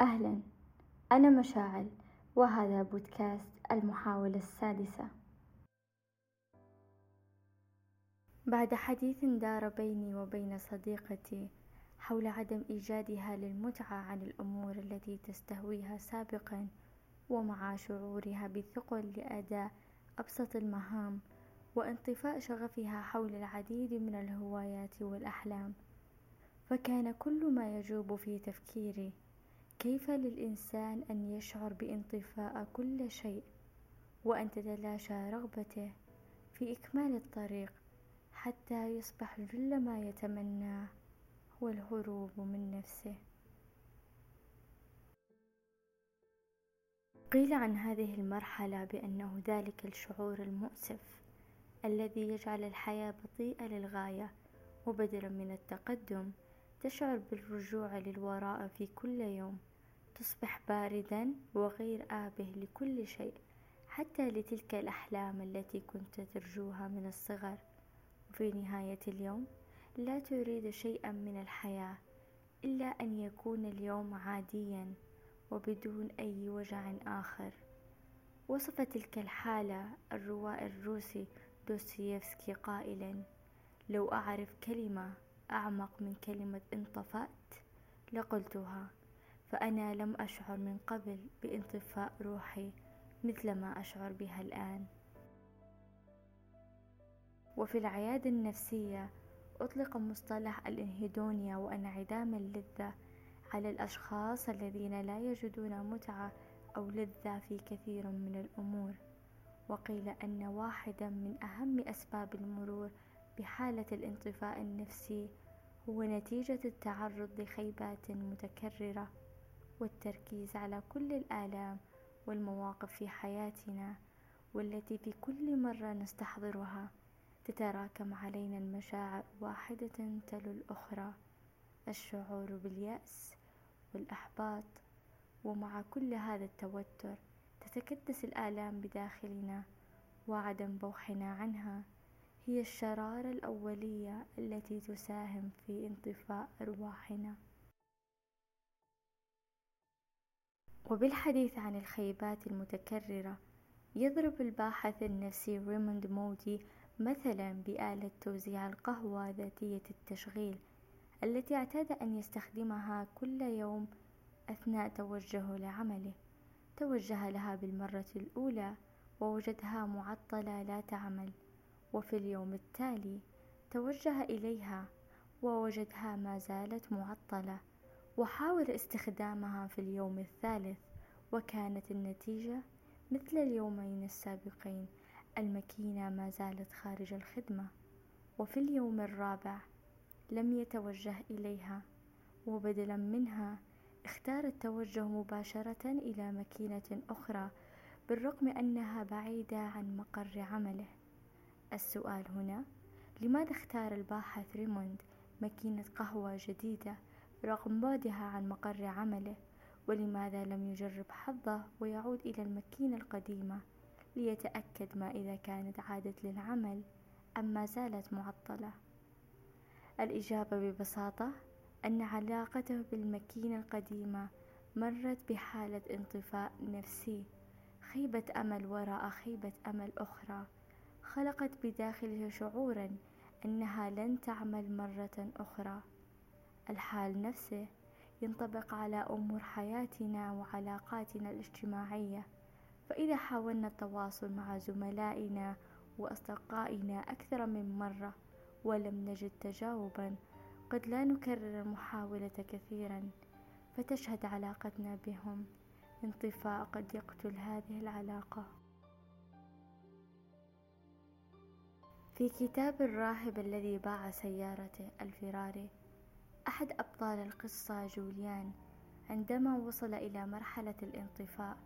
أهلا. أنا مشاعل. وهذا بودكاست المحاولة السادسة. بعد حديث دار بيني وبين صديقتي حول عدم إيجادها للمتعة عن الأمور التي تستهويها سابقا ومع شعورها بالثقل لأداء أبسط المهام وانطفاء شغفها حول العديد من الهوايات والأحلام فكان كل ما يجوب في تفكيري كيف للإنسان أن يشعر بانطفاء كل شيء وأن تتلاشى رغبته في إكمال الطريق حتى يصبح جل ما يتمناه هو الهروب من نفسه؟ قيل عن هذه المرحلة بأنه ذلك الشعور المؤسف الذي يجعل الحياة بطيئة للغاية وبدلا من التقدم تشعر بالرجوع للوراء في كل يوم. تصبح باردا وغير آبه لكل شيء حتى لتلك الأحلام التي كنت ترجوها من الصغر. وفي نهاية اليوم لا تريد شيئا من الحياة إلا أن يكون اليوم عاديا وبدون أي وجع آخر. وصف تلك الحالة الروائي الروسي دوستويفسكي قائلا لو أعرف كلمة أعمق من كلمة انطفأت لقلتها. فأنا لم أشعر من قبل بانطفاء روحي مثل ما أشعر بها الآن. وفي العيادة النفسية أطلق مصطلح الإنهيدونيا وانعدام اللذة على الأشخاص الذين لا يجدون متعة أو لذة في كثير من الأمور. وقيل أن واحدا من أهم أسباب المرور بحالة الانطفاء النفسي هو نتيجة التعرض لخيبات متكررة. والتركيز على كل الآلام والمواقف في حياتنا والتي في كل مرة نستحضرها تتراكم علينا المشاعر واحدة تلو الأخرى الشعور باليأس والإحباط. ومع كل هذا التوتر تتكدس الآلام بداخلنا وعدم بوحنا عنها هي الشرارة الأولية التي تساهم في انطفاء أرواحنا. وبالحديث عن الخيبات المتكررة يضرب الباحث النفسي ريموند مودي مثلا بآلة توزيع القهوة ذاتية التشغيل التي اعتاد أن يستخدمها كل يوم أثناء توجهه لعمله. توجه لها بالمرة الأولى ووجدها معطلة لا تعمل وفي اليوم التالي توجه إليها ووجدها ما زالت معطلة. وحاول استخدامها في اليوم الثالث وكانت النتيجة مثل اليومين السابقين الماكينة ما زالت خارج الخدمة وفي اليوم الرابع لم يتوجه إليها وبدلا منها اختار التوجه مباشرة إلى ماكينة أخرى بالرغم أنها بعيدة عن مقر عمله. السؤال هنا لماذا اختار الباحث ريموند ماكينة قهوة جديدة؟ رغم بعدها عن مقر عمله ولماذا لم يجرب حظه ويعود إلى الماكينة القديمة ليتأكد ما إذا كانت عادت للعمل أم ما زالت معطلة؟ الإجابة ببساطة أن علاقته بالماكينة القديمة مرت بحالة انطفاء نفسي خيبة أمل وراء خيبة أمل أخرى. خلقت بداخله شعورا أنها لن تعمل مرة أخرى. الحال نفسه ينطبق على أمور حياتنا وعلاقاتنا الاجتماعية. فإذا حاولنا التواصل مع زملائنا وأصدقائنا أكثر من مرة ولم نجد تجاوبا قد لا نكرر المحاولة كثيرا. فتشهد علاقتنا بهم. انطفاء قد يقتل هذه العلاقة. في كتاب الراهب الذي باع سيارته الفراري أحد أبطال القصة جوليان عندما وصل إلى مرحلة الانطفاء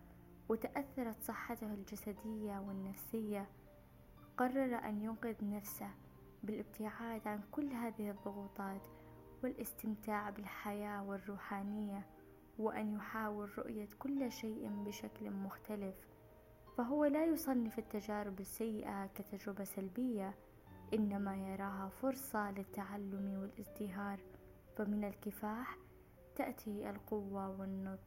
وتأثرت صحته الجسدية والنفسية قرر أن ينقذ نفسه بالابتعاد عن كل هذه الضغوطات والاستمتاع بالحياة والروحانية وأن يحاول رؤية كل شيء بشكل مختلف. فهو لا يصنف التجارب السيئة كتجربة سلبية إنما يراها فرصة للتعلم والازدهار فمن الكفاح تأتي القوة والنضج.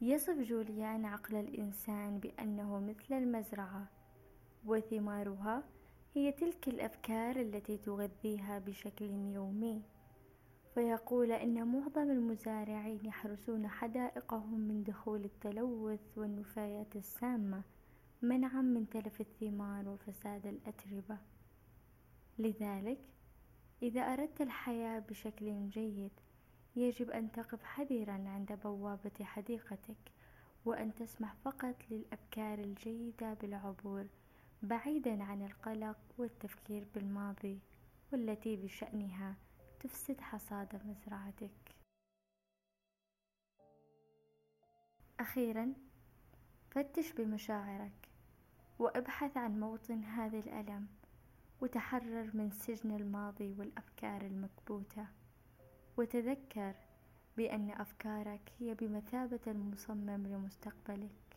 يصف جوليان عقل الإنسان بأنه مثل المزرعة وثمارها هي تلك الأفكار التي تغذيها بشكل يومي. فيقول إن معظم المزارعين يحرسون حدائقهم من دخول التلوث والنفايات السامة منعا من تلف الثمار وفساد الأتربة. لذلك إذا أردت الحياة بشكل جيد يجب أن تقف حذرا عند بوابة حديقتك وأن تسمح فقط للأفكار الجيدة بالعبور بعيدا عن القلق والتفكير بالماضي والتي بشأنها تفسد حصاد مزرعتك. أخيرا فتش بمشاعرك وابحث عن موطن هذا الألم وتحرر من سجن الماضي والأفكار المكبوتة. وتذكر بأن أفكارك هي بمثابة المصمم لمستقبلك.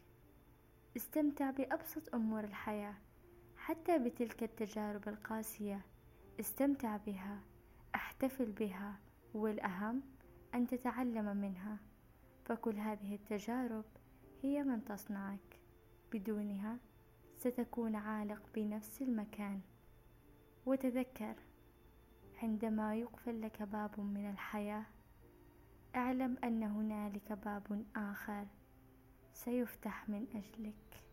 استمتع بأبسط أمور الحياة حتى بتلك التجارب القاسية. استمتع بها أحتفل بها والأهم أن تتعلم منها. فكل هذه التجارب هي من تصنعك. بدونها ستكون عالق بنفس المكان. وتذكر عندما يقفل لك باب من الحياة اعلم أن هنالك باب آخر سيفتح من أجلك.